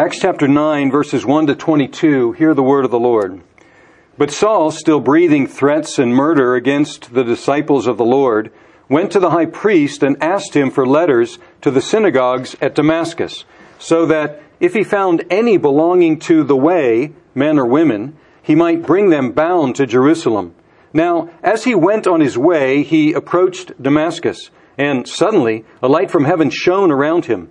Acts chapter 9, verses 1 to 22, hear the word of the Lord. But Saul, still breathing threats and murder against the disciples of the Lord, went to the high priest and asked him for letters to the synagogues at Damascus, so that if he found any belonging to the way, men or women, he might bring them bound to Jerusalem. Now, as he went on his way, he approached Damascus, and suddenly a light from heaven shone around him.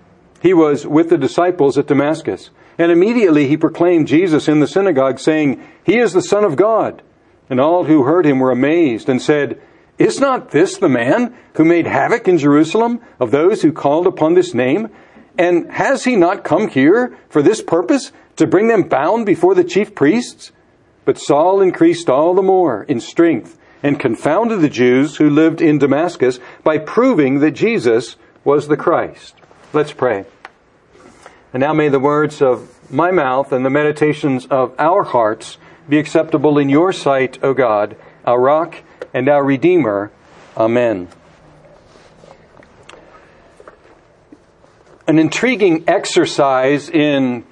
he was with the disciples at Damascus, and immediately he proclaimed Jesus in the synagogue, saying, He is the Son of God. And all who heard him were amazed and said, Is not this the man who made havoc in Jerusalem of those who called upon this name? And has he not come here for this purpose, to bring them bound before the chief priests? But Saul increased all the more in strength and confounded the Jews who lived in Damascus by proving that Jesus was the Christ. Let's pray. And now may the words of my mouth and the meditations of our hearts be acceptable in your sight, O God, our rock and our Redeemer. Amen. An intriguing exercise in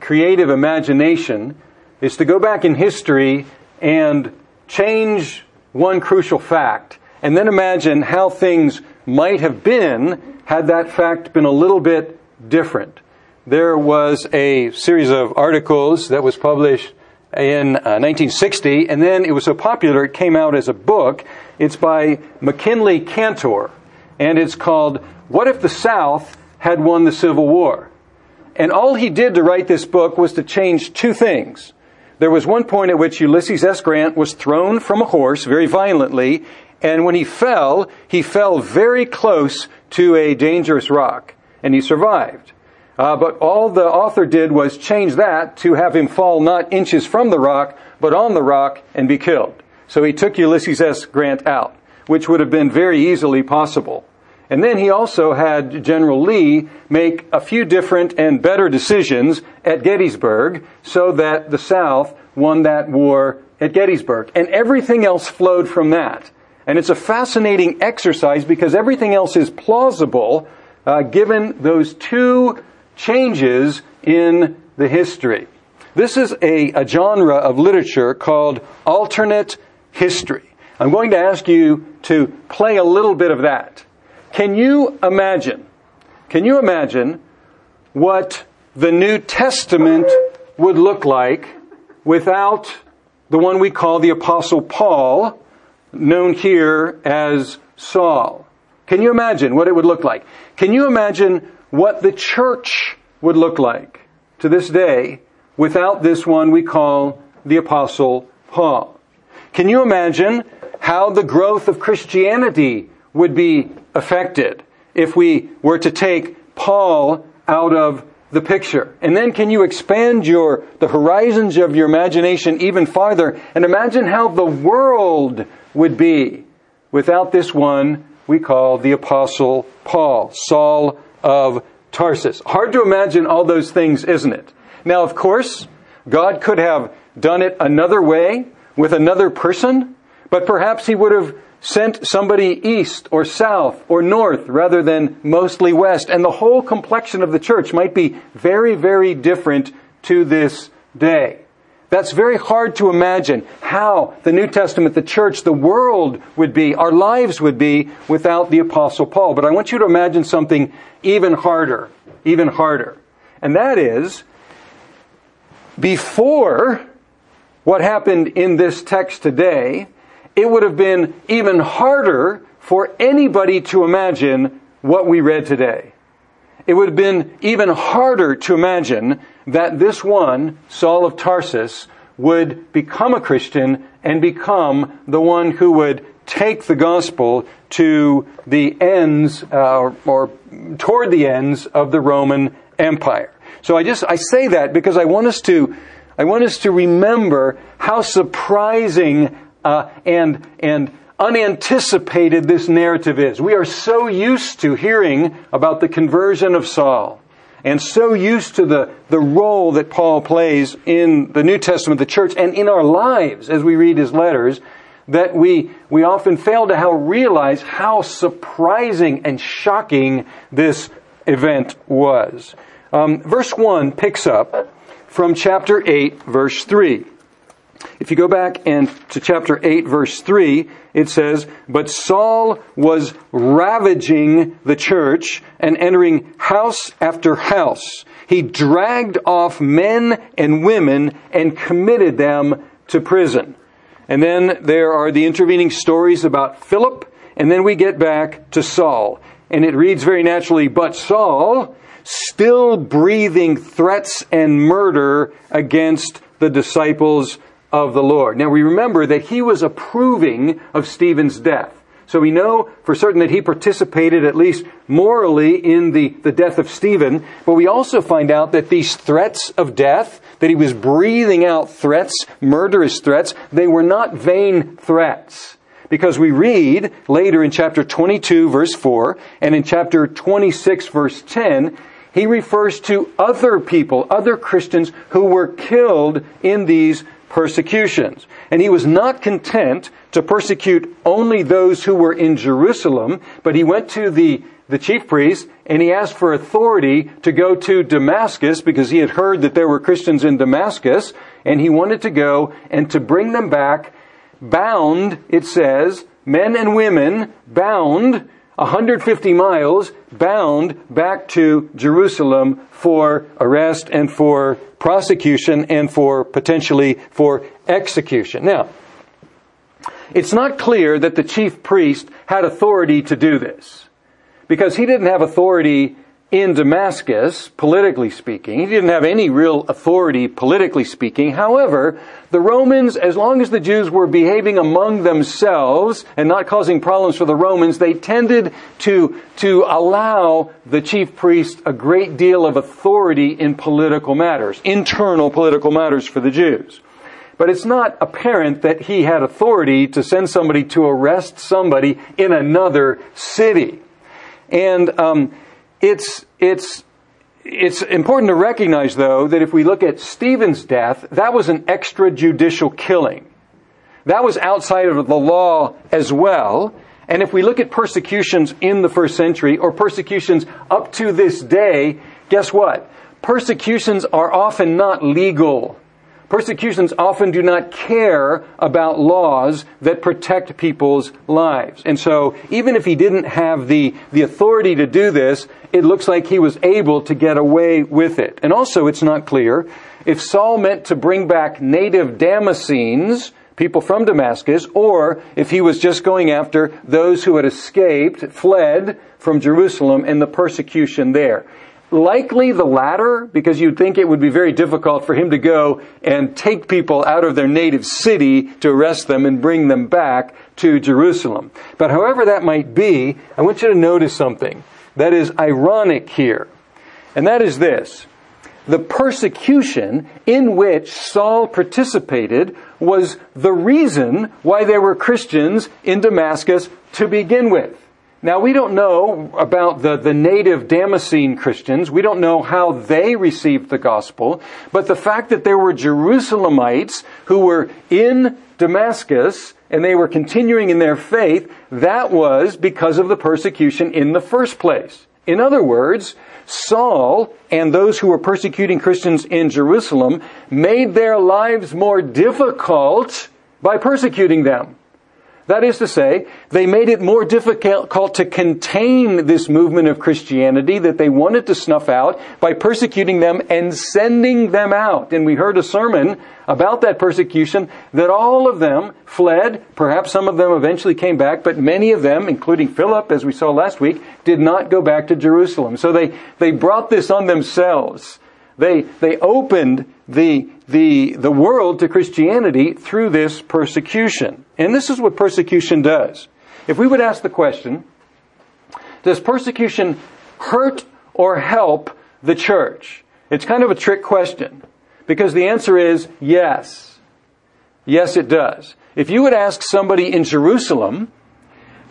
creative imagination is to go back in history and change one crucial fact and then imagine how things might have been had that fact been a little bit different. There was a series of articles that was published in uh, 1960, and then it was so popular it came out as a book. It's by MacKinlay Kantor, and it's called What If the South Had Won the Civil War? And all he did to write this book was to change two things. There was one point at which Ulysses S. Grant was thrown from a horse very violently, and when he fell, he fell very close to a dangerous rock, and he survived. Uh, but all the author did was change that to have him fall not inches from the rock, but on the rock and be killed. So he took Ulysses S. Grant out, which would have been very easily possible. And then he also had General Lee make a few different and better decisions at Gettysburg so that the South won that war at Gettysburg. And everything else flowed from that. And it's a fascinating exercise because everything else is plausible uh, given those two changes in the history. This is a, a genre of literature called alternate history. I'm going to ask you to play a little bit of that. Can you imagine? Can you imagine what the New Testament would look like without the one we call the Apostle Paul, known here as Saul? Can you imagine what it would look like? Can you imagine what the church would look like to this day without this one we call the Apostle Paul? Can you imagine how the growth of Christianity would be affected if we were to take Paul out of the picture. And then can you expand your, the horizons of your imagination even farther and imagine how the world would be without this one we call the apostle Paul, Saul of Tarsus. Hard to imagine all those things, isn't it? Now, of course, God could have done it another way with another person, but perhaps he would have sent somebody east or south or north rather than mostly west. And the whole complexion of the church might be very, very different to this day. That's very hard to imagine how the New Testament, the church, the world would be, our lives would be without the Apostle Paul. But I want you to imagine something even harder, even harder. And that is, before what happened in this text today, it would have been even harder for anybody to imagine what we read today. It would have been even harder to imagine that this one, Saul of Tarsus, would become a Christian and become the one who would take the gospel to the ends uh, or toward the ends of the Roman Empire. So I just I say that because I want us to I want us to remember how surprising uh, and and unanticipated this narrative is. We are so used to hearing about the conversion of Saul and so used to the, the role that Paul plays in the New Testament, the church, and in our lives as we read his letters, that we, we often fail to how realize how surprising and shocking this event was. Um, verse 1 picks up from chapter 8, verse 3. If you go back and to chapter 8 verse 3, it says, But Saul was ravaging the church and entering house after house. He dragged off men and women and committed them to prison. And then there are the intervening stories about Philip, and then we get back to Saul. And it reads very naturally, But Saul, still breathing threats and murder against the disciples of the Lord. Now we remember that he was approving of Stephen's death. So we know for certain that he participated at least morally in the, the death of Stephen, but we also find out that these threats of death, that he was breathing out threats, murderous threats, they were not vain threats. Because we read later in chapter 22 verse 4 and in chapter 26 verse 10, he refers to other people, other Christians who were killed in these persecutions. And he was not content to persecute only those who were in Jerusalem, but he went to the, the chief priest and he asked for authority to go to Damascus because he had heard that there were Christians in Damascus and he wanted to go and to bring them back bound, it says, men and women bound 150 miles bound back to Jerusalem for arrest and for prosecution and for potentially for execution. Now, it's not clear that the chief priest had authority to do this because he didn't have authority in Damascus, politically speaking. He didn't have any real authority, politically speaking. However, the Romans, as long as the Jews were behaving among themselves and not causing problems for the Romans, they tended to, to allow the chief priest a great deal of authority in political matters, internal political matters for the Jews. But it's not apparent that he had authority to send somebody to arrest somebody in another city. And um, it's, it's, it's important to recognize, though, that if we look at Stephen's death, that was an extrajudicial killing. That was outside of the law as well. And if we look at persecutions in the first century or persecutions up to this day, guess what? Persecutions are often not legal. Persecutions often do not care about laws that protect people's lives. And so, even if he didn't have the, the authority to do this, it looks like he was able to get away with it. And also, it's not clear if Saul meant to bring back native Damascenes, people from Damascus, or if he was just going after those who had escaped, fled from Jerusalem and the persecution there Likely the latter, because you'd think it would be very difficult for him to go and take people out of their native city to arrest them and bring them back to Jerusalem. But however that might be, I want you to notice something that is ironic here. And that is this. The persecution in which Saul participated was the reason why there were Christians in Damascus to begin with. Now, we don't know about the, the native Damascene Christians. We don't know how they received the gospel. But the fact that there were Jerusalemites who were in Damascus and they were continuing in their faith, that was because of the persecution in the first place. In other words, Saul and those who were persecuting Christians in Jerusalem made their lives more difficult by persecuting them. That is to say, they made it more difficult to contain this movement of Christianity that they wanted to snuff out by persecuting them and sending them out. And we heard a sermon about that persecution that all of them fled. Perhaps some of them eventually came back, but many of them, including Philip, as we saw last week, did not go back to Jerusalem. So they, they brought this on themselves. They, they opened the, the, the world to Christianity through this persecution. And this is what persecution does. If we would ask the question, does persecution hurt or help the church? It's kind of a trick question because the answer is yes. Yes, it does. If you would ask somebody in Jerusalem,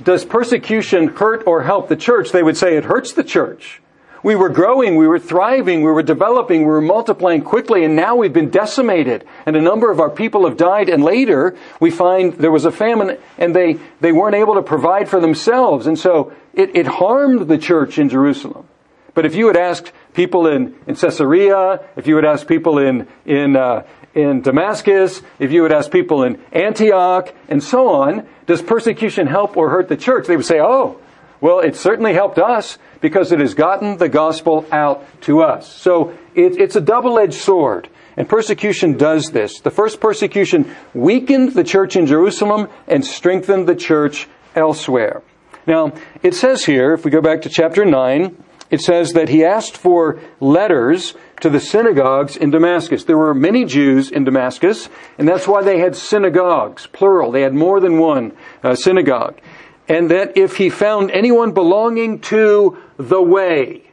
does persecution hurt or help the church? They would say it hurts the church. We were growing, we were thriving, we were developing, we were multiplying quickly, and now we've been decimated. And a number of our people have died, and later we find there was a famine and they, they weren't able to provide for themselves. And so it, it harmed the church in Jerusalem. But if you had asked people in, in Caesarea, if you would ask people in, in, uh, in Damascus, if you would ask people in Antioch, and so on, does persecution help or hurt the church? They would say, oh, well, it certainly helped us because it has gotten the gospel out to us. So it, it's a double-edged sword. And persecution does this. The first persecution weakened the church in Jerusalem and strengthened the church elsewhere. Now, it says here, if we go back to chapter 9, it says that he asked for letters to the synagogues in Damascus. There were many Jews in Damascus, and that's why they had synagogues, plural. They had more than one uh, synagogue and that if he found anyone belonging to the way,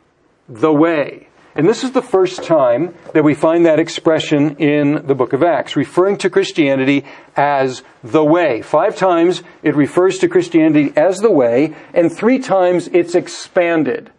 the way. And this is the first time that we find that expression in the book of Acts, referring to Christianity as the way. Five times it refers to Christianity as the way, and three times it's expanded.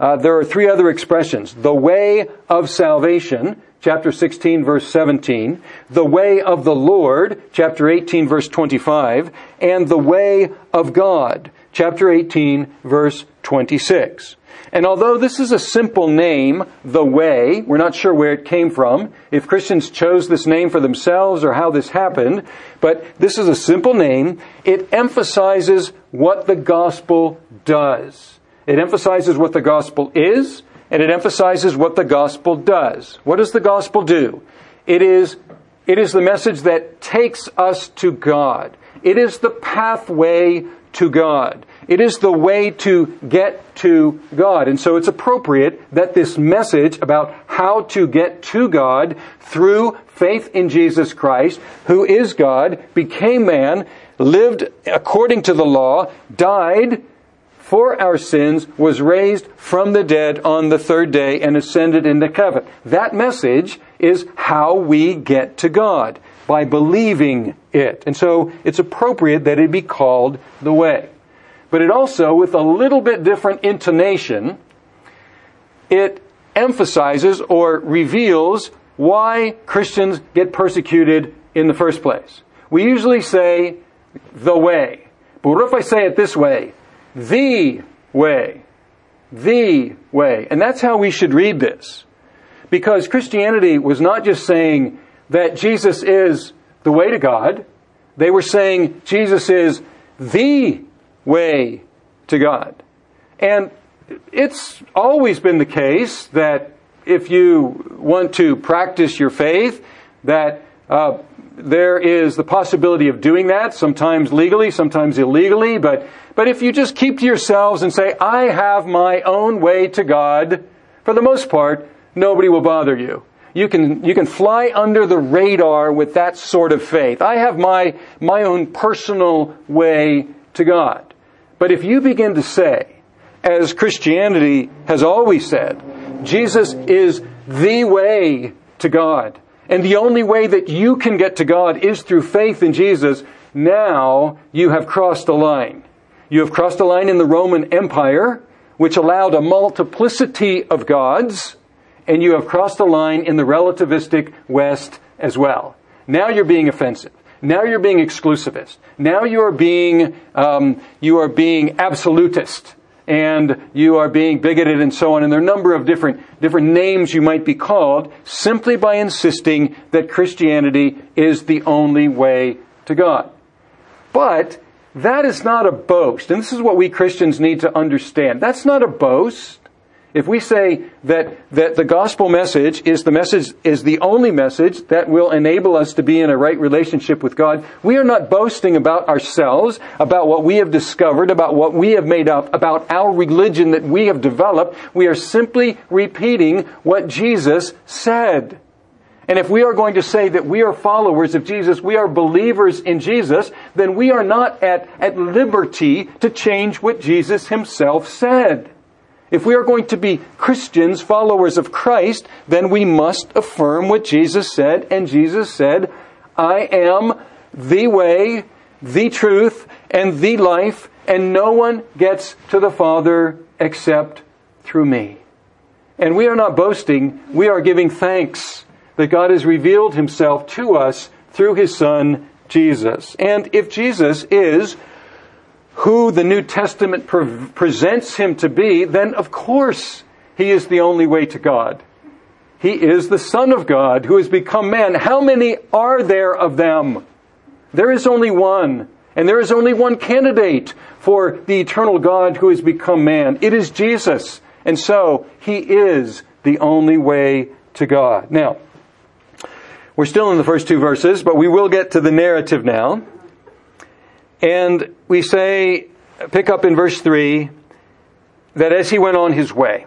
Uh, there are three other expressions. The way of salvation, chapter 16 verse 17, the way of the Lord, chapter 18 verse 25, and the way of God, chapter 18 verse 26. And although this is a simple name, the way, we're not sure where it came from, if Christians chose this name for themselves or how this happened, but this is a simple name, it emphasizes what the gospel does. It emphasizes what the gospel is, and it emphasizes what the gospel does. What does the gospel do? It is, it is the message that takes us to God. It is the pathway to God. It is the way to get to God. And so it's appropriate that this message about how to get to God through faith in Jesus Christ, who is God, became man, lived according to the law, died, for our sins, was raised from the dead on the third day and ascended into heaven. That message is how we get to God, by believing it. And so it's appropriate that it be called the way. But it also, with a little bit different intonation, it emphasizes or reveals why Christians get persecuted in the first place. We usually say the way. But what if I say it this way? The way. The way. And that's how we should read this. Because Christianity was not just saying that Jesus is the way to God, they were saying Jesus is the way to God. And it's always been the case that if you want to practice your faith, that uh, there is the possibility of doing that, sometimes legally, sometimes illegally, but, but if you just keep to yourselves and say, I have my own way to God, for the most part, nobody will bother you. You can, you can fly under the radar with that sort of faith. I have my, my own personal way to God. But if you begin to say, as Christianity has always said, Jesus is the way to God, and the only way that you can get to God is through faith in Jesus, now you have crossed a line. You have crossed a line in the Roman Empire, which allowed a multiplicity of gods, and you have crossed a line in the relativistic West as well. Now you're being offensive. Now you're being exclusivist. Now you are being um, you are being absolutist, and you are being bigoted, and so on. And there are a number of different different names you might be called simply by insisting that Christianity is the only way to God. But that is not a boast, and this is what we Christians need to understand. That's not a boast. If we say that, that the gospel message is the message, is the only message that will enable us to be in a right relationship with God, we are not boasting about ourselves, about what we have discovered, about what we have made up, about our religion that we have developed. We are simply repeating what Jesus said. And if we are going to say that we are followers of Jesus, we are believers in Jesus, then we are not at, at liberty to change what Jesus himself said. If we are going to be Christians, followers of Christ, then we must affirm what Jesus said. And Jesus said, I am the way, the truth, and the life, and no one gets to the Father except through me. And we are not boasting, we are giving thanks that God has revealed himself to us through his Son, Jesus. And if Jesus is who the New Testament pre- presents him to be, then of course he is the only way to God. He is the Son of God who has become man. How many are there of them? There is only one. And there is only one candidate for the eternal God who has become man. It is Jesus. And so he is the only way to God. Now, we're still in the first two verses, but we will get to the narrative now. And we say, pick up in verse 3, that as he went on his way,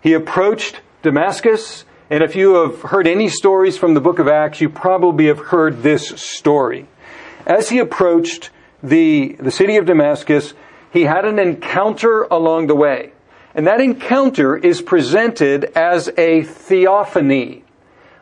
he approached Damascus. And if you have heard any stories from the book of Acts, you probably have heard this story. As he approached the, the city of Damascus, he had an encounter along the way. And that encounter is presented as a theophany,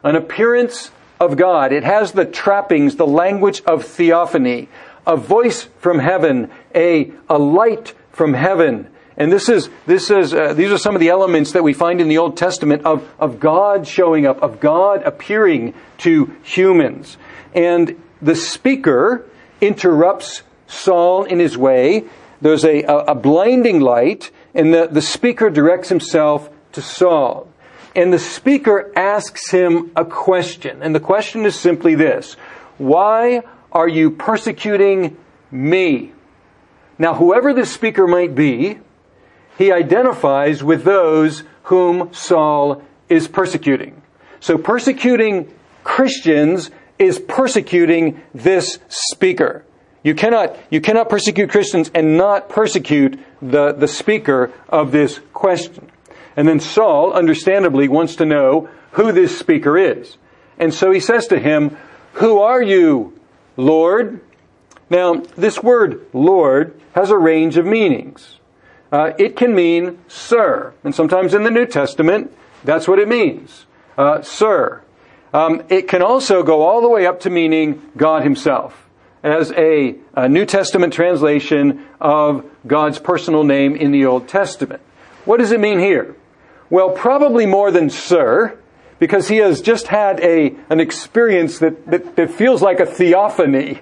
an appearance of God. It has the trappings, the language of theophany, a voice from heaven, a, a light from heaven. And this is, this is, uh, these are some of the elements that we find in the Old Testament of, of God showing up, of God appearing to humans. And the speaker interrupts Saul in his way. There's a, a, a blinding light, and the, the speaker directs himself to Saul. And the speaker asks him a question. And the question is simply this Why are you persecuting me? Now, whoever this speaker might be, he identifies with those whom Saul is persecuting. So persecuting Christians is persecuting this speaker. You cannot, you cannot persecute Christians and not persecute the, the speaker of this question. And then Saul, understandably, wants to know who this speaker is. And so he says to him, Who are you, Lord. Now, this word Lord has a range of meanings. Uh, it can mean sir, and sometimes in the New Testament, that's what it means, uh, sir. Um, it can also go all the way up to meaning God Himself, as a, a New Testament translation of God's personal name in the Old Testament. What does it mean here? Well, probably more than sir, because he has just had a, an experience that, that, that feels like a theophany,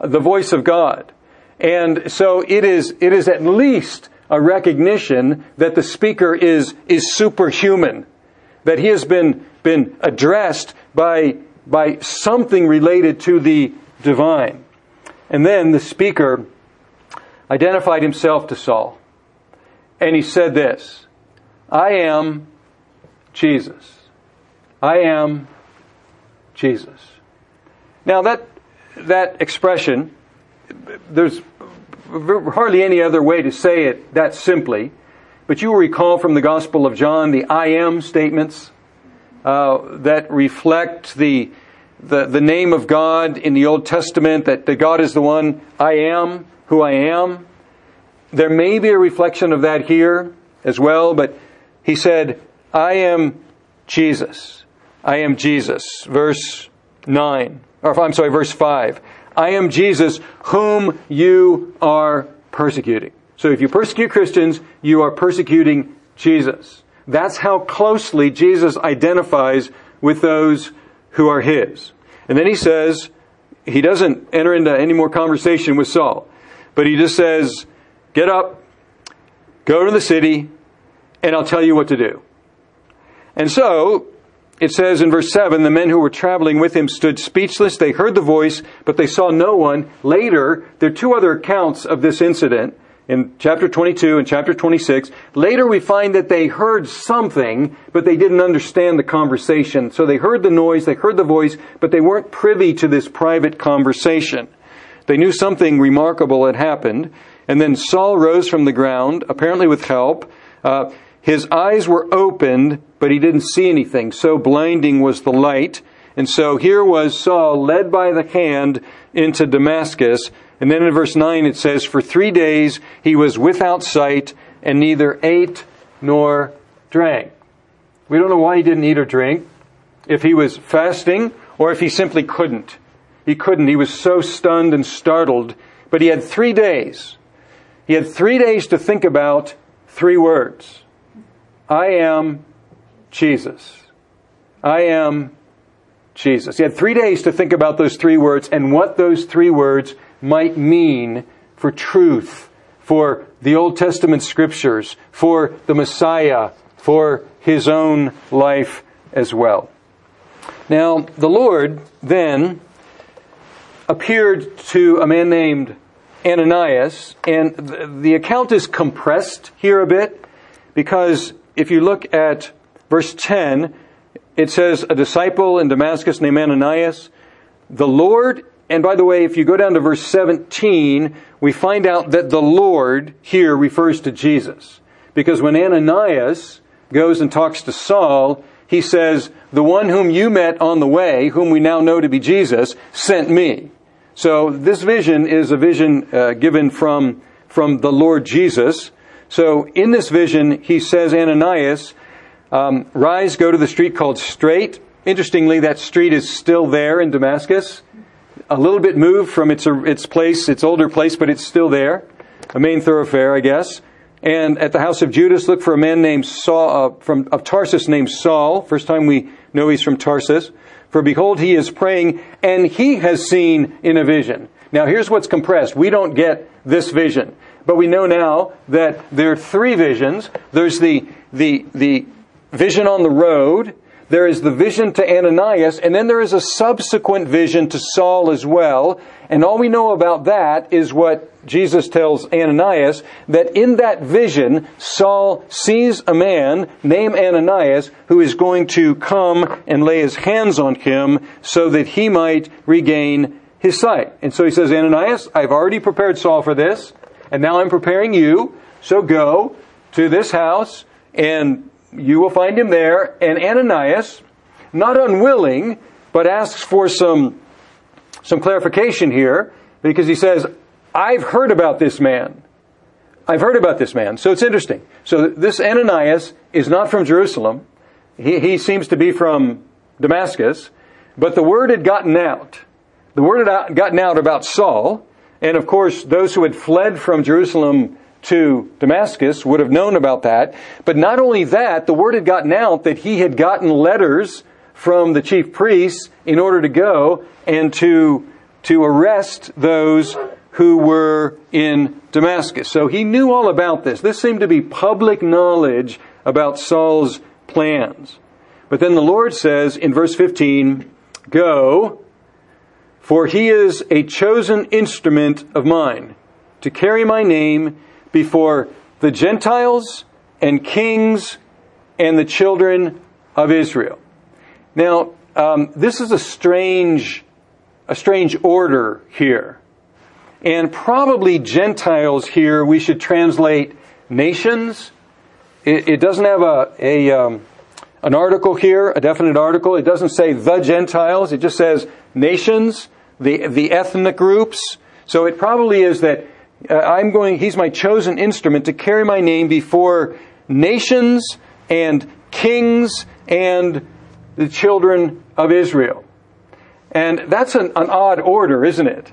the voice of God. And so it is, it is at least a recognition that the speaker is, is superhuman, that he has been, been addressed by, by something related to the divine. And then the speaker identified himself to Saul. And he said this I am Jesus. I am Jesus. Now that that expression, there's hardly any other way to say it that simply, but you will recall from the Gospel of John the I am statements uh, that reflect the, the, the name of God in the Old Testament, that, that God is the one I am, who I am. There may be a reflection of that here as well, but he said, I am Jesus. I am Jesus. Verse 9. Or I'm sorry, verse 5. I am Jesus whom you are persecuting. So if you persecute Christians, you are persecuting Jesus. That's how closely Jesus identifies with those who are his. And then he says, he doesn't enter into any more conversation with Saul, but he just says, get up, go to the city, and I'll tell you what to do. And so, it says in verse 7 the men who were traveling with him stood speechless. They heard the voice, but they saw no one. Later, there are two other accounts of this incident in chapter 22 and chapter 26. Later, we find that they heard something, but they didn't understand the conversation. So they heard the noise, they heard the voice, but they weren't privy to this private conversation. They knew something remarkable had happened. And then Saul rose from the ground, apparently with help. Uh, his eyes were opened, but he didn't see anything. So blinding was the light. And so here was Saul led by the hand into Damascus. And then in verse 9 it says, For three days he was without sight and neither ate nor drank. We don't know why he didn't eat or drink. If he was fasting or if he simply couldn't. He couldn't. He was so stunned and startled. But he had three days. He had three days to think about three words. I am Jesus. I am Jesus. He had three days to think about those three words and what those three words might mean for truth, for the Old Testament scriptures, for the Messiah, for his own life as well. Now, the Lord then appeared to a man named Ananias, and the account is compressed here a bit because if you look at verse 10, it says, A disciple in Damascus named Ananias, the Lord, and by the way, if you go down to verse 17, we find out that the Lord here refers to Jesus. Because when Ananias goes and talks to Saul, he says, The one whom you met on the way, whom we now know to be Jesus, sent me. So this vision is a vision uh, given from, from the Lord Jesus. So in this vision, he says, Ananias, um, rise, go to the street called Straight. Interestingly, that street is still there in Damascus. A little bit moved from its, its place, its older place, but it's still there. A main thoroughfare, I guess. And at the house of Judas, look for a man named Saul, uh, from, of Tarsus named Saul. First time we know he's from Tarsus. For behold, he is praying, and he has seen in a vision. Now here's what's compressed. We don't get this vision. But we know now that there are three visions. There's the, the, the vision on the road, there is the vision to Ananias, and then there is a subsequent vision to Saul as well. And all we know about that is what Jesus tells Ananias that in that vision, Saul sees a man named Ananias who is going to come and lay his hands on him so that he might regain his sight. And so he says, Ananias, I've already prepared Saul for this and now I'm preparing you. So go to this house, and you will find him there. And Ananias, not unwilling, but asks for some, some clarification here, because he says, I've heard about this man. I've heard about this man. So it's interesting. So this Ananias is not from Jerusalem. He, he seems to be from Damascus. But the word had gotten out. The word had gotten out about Saul. And of course, those who had fled from Jerusalem to Damascus would have known about that. But not only that, the word had gotten out that he had gotten letters from the chief priests in order to go and to, to arrest those who were in Damascus. So he knew all about this. This seemed to be public knowledge about Saul's plans. But then the Lord says in verse 15, Go, for he is a chosen instrument of mine to carry my name before the Gentiles and kings and the children of Israel. Now, um, this is a strange, a strange order here. And probably Gentiles here we should translate nations it, it doesn't have a, a um, an article here, a definite article. It doesn't say the Gentiles. It just says nations, the the ethnic groups. So it probably is that uh, I'm going. He's my chosen instrument to carry my name before nations and kings and the children of Israel. And that's an, an odd order, isn't it?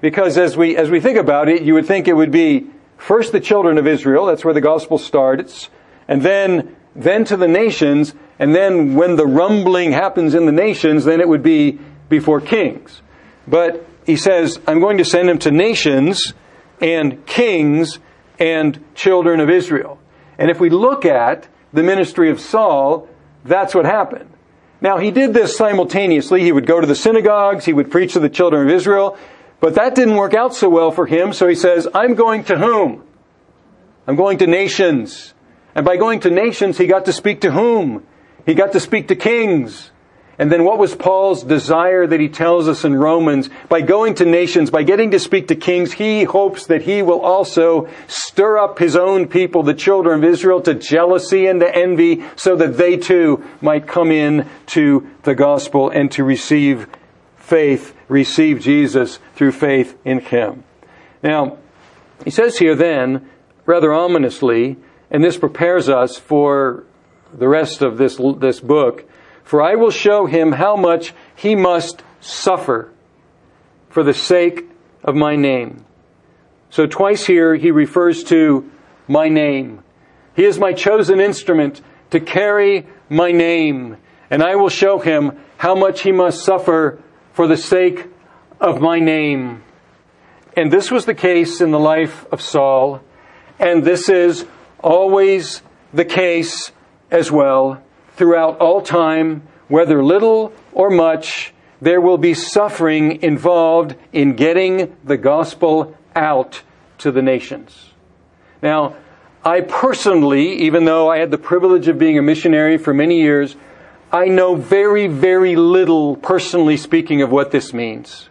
Because as we as we think about it, you would think it would be first the children of Israel. That's where the gospel starts, and then then to the nations, and then when the rumbling happens in the nations, then it would be before kings. But he says, I'm going to send him to nations and kings and children of Israel. And if we look at the ministry of Saul, that's what happened. Now, he did this simultaneously. He would go to the synagogues, he would preach to the children of Israel, but that didn't work out so well for him, so he says, I'm going to whom? I'm going to nations. And by going to nations, he got to speak to whom? He got to speak to kings. And then what was Paul's desire that he tells us in Romans? By going to nations, by getting to speak to kings, he hopes that he will also stir up his own people, the children of Israel, to jealousy and to envy so that they too might come in to the gospel and to receive faith, receive Jesus through faith in him. Now, he says here then, rather ominously, and this prepares us for the rest of this, this book. For I will show him how much he must suffer for the sake of my name. So twice here he refers to my name. He is my chosen instrument to carry my name, and I will show him how much he must suffer for the sake of my name. And this was the case in the life of Saul, and this is always the case as well throughout all time, whether little or much, there will be suffering involved in getting the gospel out to the nations. Now, I personally, even though I had the privilege of being a missionary for many years, I know very, very little, personally speaking, of what this means.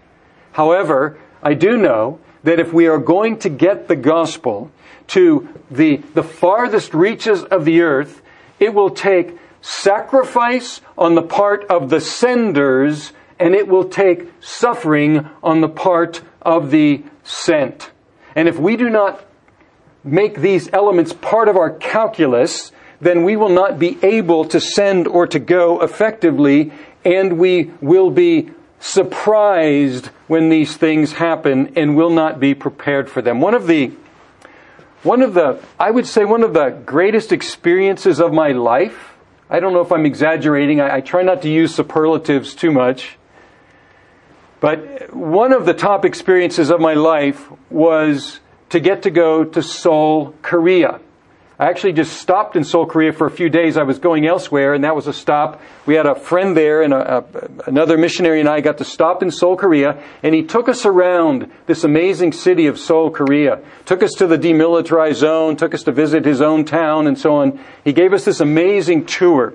However, I do know that if we are going to get the gospel to the, the farthest reaches of the earth, it will take sacrifice on the part of the senders, and it will take suffering on the part of the sent. And if we do not make these elements part of our calculus, then we will not be able to send or to go effectively, and we will be surprised when these things happen and will not be prepared for them. One of the one of the, I would say, one of the greatest experiences of my life. I don't know if I'm exaggerating. I, I try not to use superlatives too much. But one of the top experiences of my life was to get to go to Seoul, Korea. I actually just stopped in Seoul, Korea for a few days. I was going elsewhere, and that was a stop. We had a friend there, and a, a, another missionary and I got to stop in Seoul, Korea, and he took us around this amazing city of Seoul, Korea. Took us to the demilitarized zone, took us to visit his own town, and so on. He gave us this amazing tour.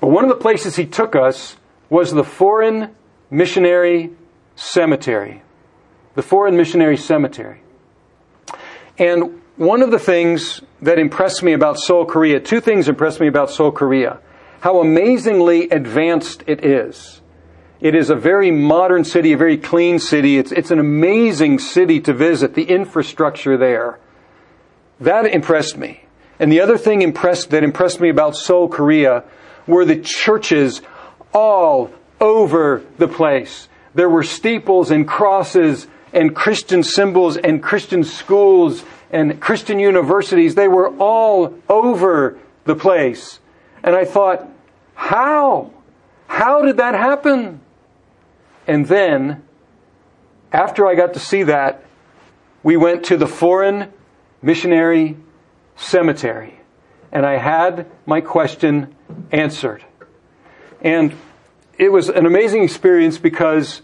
But one of the places he took us was the Foreign Missionary Cemetery. The Foreign Missionary Cemetery. And one of the things that impressed me about Seoul, Korea, two things impressed me about Seoul, Korea. How amazingly advanced it is. It is a very modern city, a very clean city. It's, it's an amazing city to visit, the infrastructure there. That impressed me. And the other thing impressed, that impressed me about Seoul, Korea were the churches all over the place. There were steeples and crosses and Christian symbols and Christian schools and Christian universities, they were all over the place. And I thought, how? How did that happen? And then, after I got to see that, we went to the foreign missionary cemetery. And I had my question answered. And it was an amazing experience because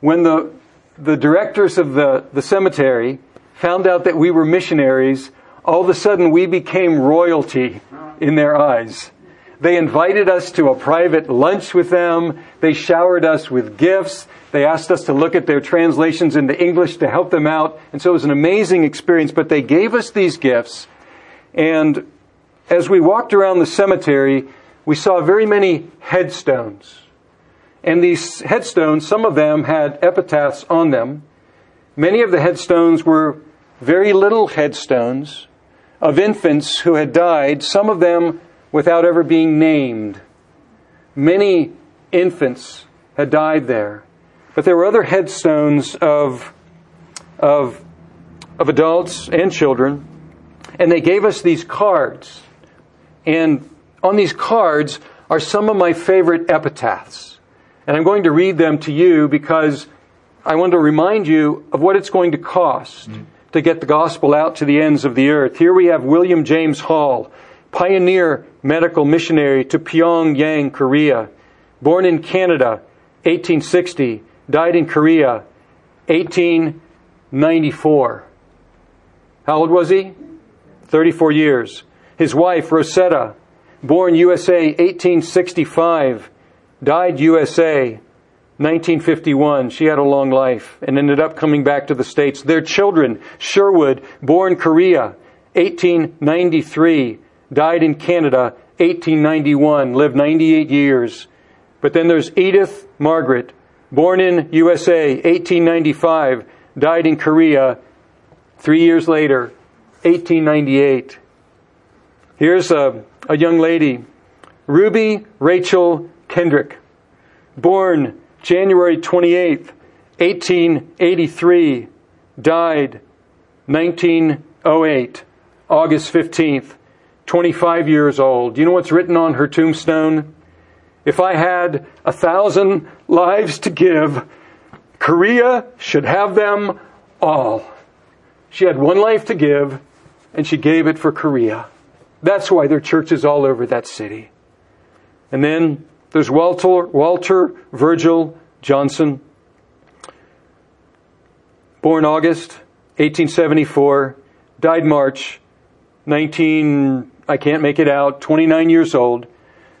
when the, the directors of the, the cemetery found out that we were missionaries, all of a sudden we became royalty in their eyes. They invited us to a private lunch with them. They showered us with gifts. They asked us to look at their translations into English to help them out. And so it was an amazing experience, but they gave us these gifts. And as we walked around the cemetery, we saw very many headstones. And these headstones, some of them had epitaphs on them. Many of the headstones were very little headstones of infants who had died, some of them without ever being named. Many infants had died there. But there were other headstones of, of, of adults and children, and they gave us these cards. And on these cards are some of my favorite epitaphs. And I'm going to read them to you because I want to remind you of what it's going to cost mm-hmm. To get the gospel out to the ends of the earth. Here we have William James Hall, pioneer medical missionary to Pyongyang, Korea, born in Canada, 1860, died in Korea, 1894. How old was he? 34 years. His wife, Rosetta, born USA 1865, died USA 1951. She had a long life and ended up coming back to the States. Their children, Sherwood, born Korea 1893, died in Canada 1891, lived 98 years. But then there's Edith Margaret, born in USA 1895, died in Korea three years later, 1898. Here's a, a young lady, Ruby Rachel Kendrick, born January 28th, 1883, died 1908, August 15th, 25 years old. You know what's written on her tombstone? If I had a thousand lives to give, Korea should have them all. She had one life to give, and she gave it for Korea. That's why there are churches all over that city. And then there's Walter, Walter Virgil Johnson, born August 1874, died March 19, I can't make it out, 29 years old,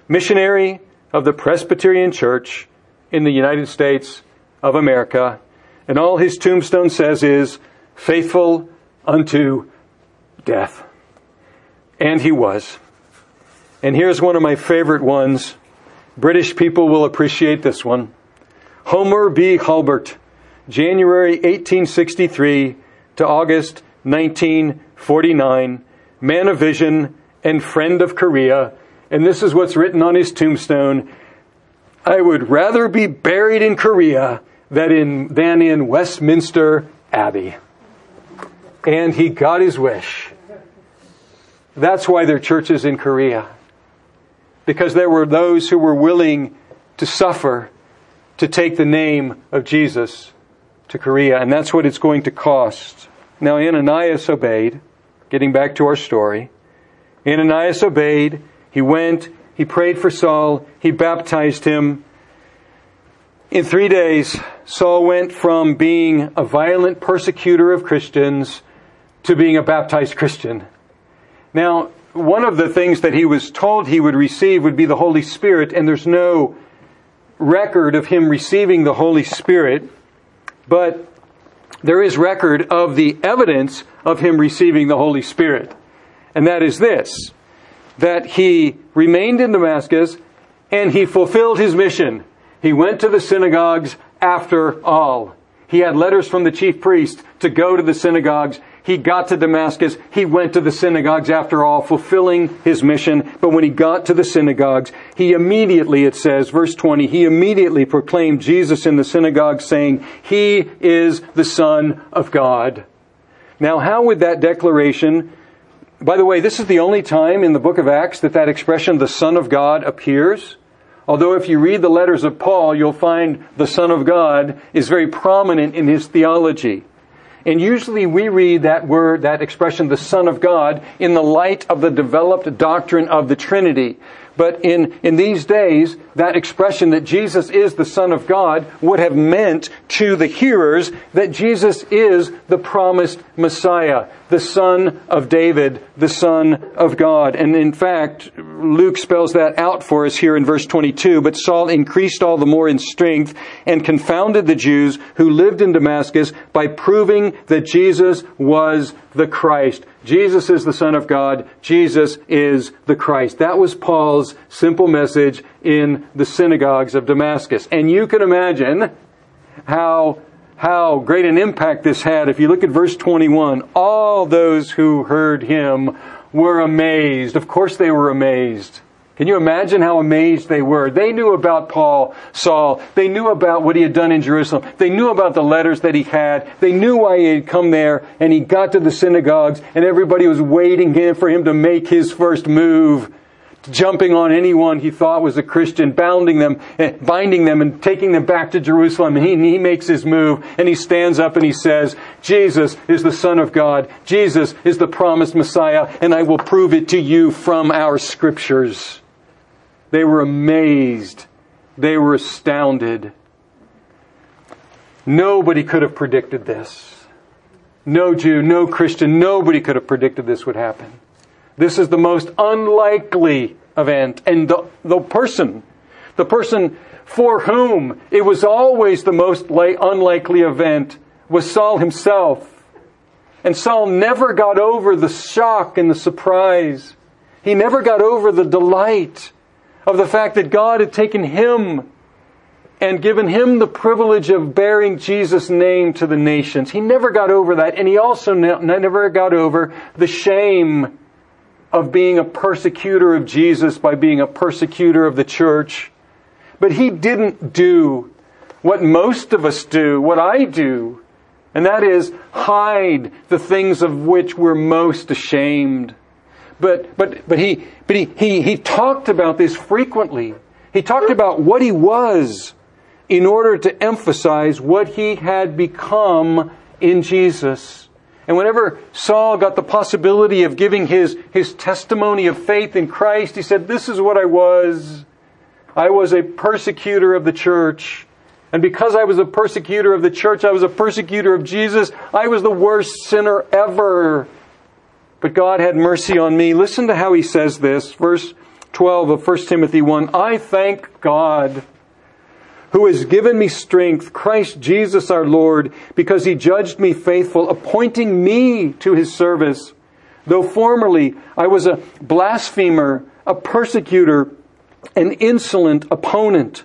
missionary of the Presbyterian Church in the United States of America. And all his tombstone says is, faithful unto death. And he was. And here's one of my favorite ones. British people will appreciate this one. Homer B. Hulbert, January 1863 to August 1949, man of vision and friend of Korea. And this is what's written on his tombstone. I would rather be buried in Korea than in, than in Westminster Abbey. And he got his wish. That's why there are churches in Korea. Because there were those who were willing to suffer to take the name of Jesus to Korea. And that's what it's going to cost. Now, Ananias obeyed. Getting back to our story. Ananias obeyed. He went. He prayed for Saul. He baptized him. In three days, Saul went from being a violent persecutor of Christians to being a baptized Christian. Now, one of the things that he was told he would receive would be the Holy Spirit, and there's no record of him receiving the Holy Spirit, but there is record of the evidence of him receiving the Holy Spirit. And that is this that he remained in Damascus and he fulfilled his mission. He went to the synagogues after all. He had letters from the chief priest to go to the synagogues he got to Damascus. He went to the synagogues after all, fulfilling his mission. But when he got to the synagogues, he immediately, it says, verse 20, he immediately proclaimed Jesus in the synagogue saying, He is the Son of God. Now, how would that declaration, by the way, this is the only time in the book of Acts that that expression, the Son of God, appears. Although if you read the letters of Paul, you'll find the Son of God is very prominent in his theology. And usually we read that word, that expression, the Son of God, in the light of the developed doctrine of the Trinity. But in, in these days, that expression that Jesus is the Son of God would have meant to the hearers that Jesus is the promised Messiah, the Son of David, the Son of God. And in fact, Luke spells that out for us here in verse 22. But Saul increased all the more in strength and confounded the Jews who lived in Damascus by proving that Jesus was the Christ. Jesus is the Son of God. Jesus is the Christ. That was Paul's simple message in the synagogues of Damascus. And you can imagine how, how great an impact this had. If you look at verse 21, all those who heard him were amazed. Of course they were amazed. Can you imagine how amazed they were? They knew about Paul, Saul. They knew about what he had done in Jerusalem. They knew about the letters that he had. They knew why he had come there and he got to the synagogues and everybody was waiting for him to make his first move jumping on anyone he thought was a Christian, bounding them, eh, binding them, and taking them back to Jerusalem. And he, he makes his move, and he stands up and he says, Jesus is the Son of God. Jesus is the promised Messiah, and I will prove it to you from our scriptures. They were amazed. They were astounded. Nobody could have predicted this. No Jew, no Christian, nobody could have predicted this would happen. This is the most unlikely event. And the, the person, the person for whom it was always the most unlikely event was Saul himself. And Saul never got over the shock and the surprise. He never got over the delight of the fact that God had taken him and given him the privilege of bearing Jesus' name to the nations. He never got over that, and he also never got over the shame of being a persecutor of Jesus by being a persecutor of the church. But he didn't do what most of us do, what I do, and that is hide the things of which we're most ashamed. But, but, but he, but he, he, he talked about this frequently. He talked about what he was in order to emphasize what he had become in Jesus. And whenever Saul got the possibility of giving his, his testimony of faith in Christ, he said, This is what I was. I was a persecutor of the church. And because I was a persecutor of the church, I was a persecutor of Jesus, I was the worst sinner ever. But God had mercy on me. Listen to how he says this. Verse 12 of 1 Timothy 1. I thank God who has given me strength, Christ Jesus our Lord, because he judged me faithful, appointing me to his service. Though formerly I was a blasphemer, a persecutor, an insolent opponent,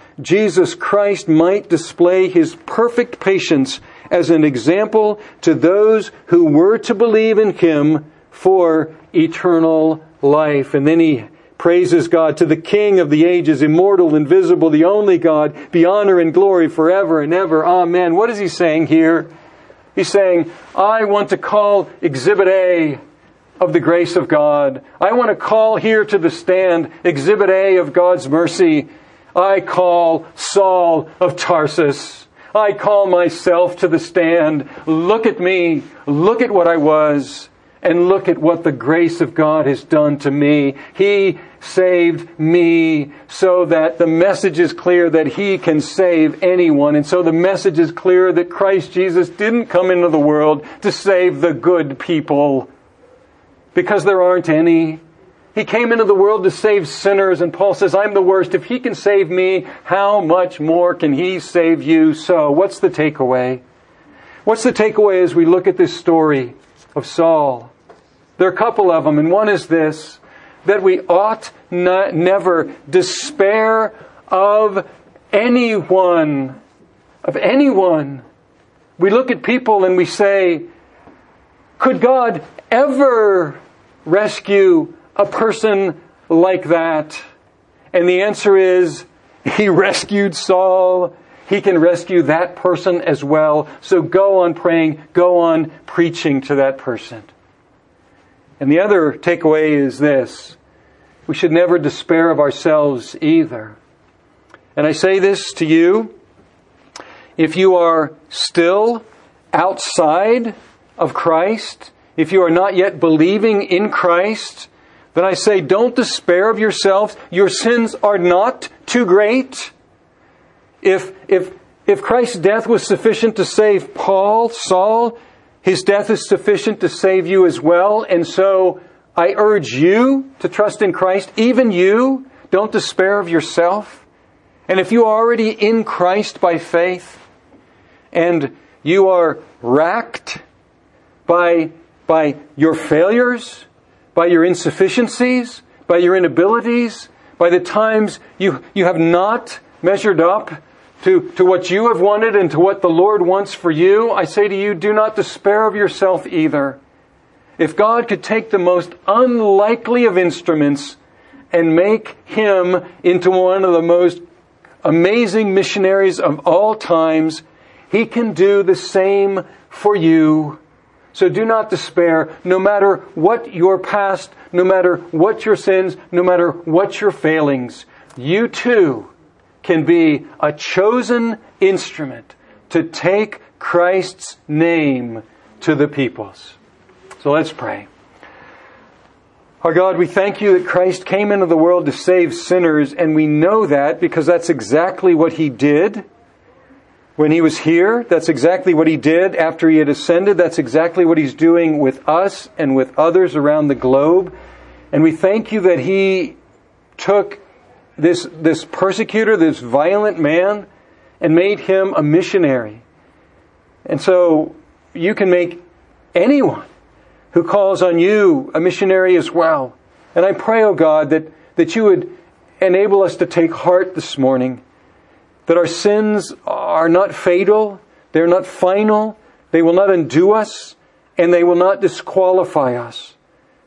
Jesus Christ might display his perfect patience as an example to those who were to believe in him for eternal life. And then he praises God to the King of the ages, immortal, invisible, the only God, be honor and glory forever and ever. Amen. What is he saying here? He's saying, I want to call Exhibit A of the grace of God. I want to call here to the stand Exhibit A of God's mercy. I call Saul of Tarsus. I call myself to the stand. Look at me. Look at what I was. And look at what the grace of God has done to me. He saved me so that the message is clear that He can save anyone. And so the message is clear that Christ Jesus didn't come into the world to save the good people because there aren't any. He came into the world to save sinners, and Paul says, I'm the worst. If He can save me, how much more can He save you? So, what's the takeaway? What's the takeaway as we look at this story of Saul? There are a couple of them, and one is this that we ought not, never despair of anyone, of anyone. We look at people and we say, could God ever rescue a person like that? And the answer is, He rescued Saul. He can rescue that person as well. So go on praying, go on preaching to that person. And the other takeaway is this we should never despair of ourselves either. And I say this to you if you are still outside of Christ, if you are not yet believing in Christ, then I say don't despair of yourselves. Your sins are not too great. If, if, if Christ's death was sufficient to save Paul, Saul, his death is sufficient to save you as well. And so I urge you to trust in Christ, even you. Don't despair of yourself. And if you are already in Christ by faith and you are racked by, by your failures, by your insufficiencies, by your inabilities, by the times you, you have not measured up to, to what you have wanted and to what the Lord wants for you, I say to you, do not despair of yourself either. If God could take the most unlikely of instruments and make him into one of the most amazing missionaries of all times, he can do the same for you. So do not despair, no matter what your past, no matter what your sins, no matter what your failings. You too can be a chosen instrument to take Christ's name to the peoples. So let's pray. Our God, we thank you that Christ came into the world to save sinners, and we know that because that's exactly what he did when he was here. That's exactly what he did after he had ascended. That's exactly what he's doing with us and with others around the globe. And we thank you that he took this, this persecutor, this violent man, and made him a missionary. And so you can make anyone who calls on you a missionary as well. And I pray, oh God, that, that you would enable us to take heart this morning, that our sins are not fatal, they're not final, they will not undo us, and they will not disqualify us.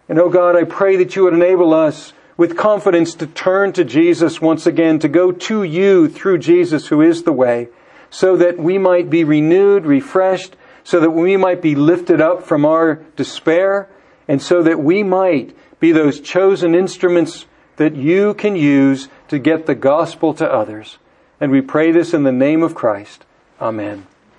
And oh God, I pray that you would enable us with confidence to turn to Jesus once again, to go to you through Jesus who is the way, so that we might be renewed, refreshed, so that we might be lifted up from our despair, and so that we might be those chosen instruments that you can use to get the gospel to others. And we pray this in the name of Christ. Amen.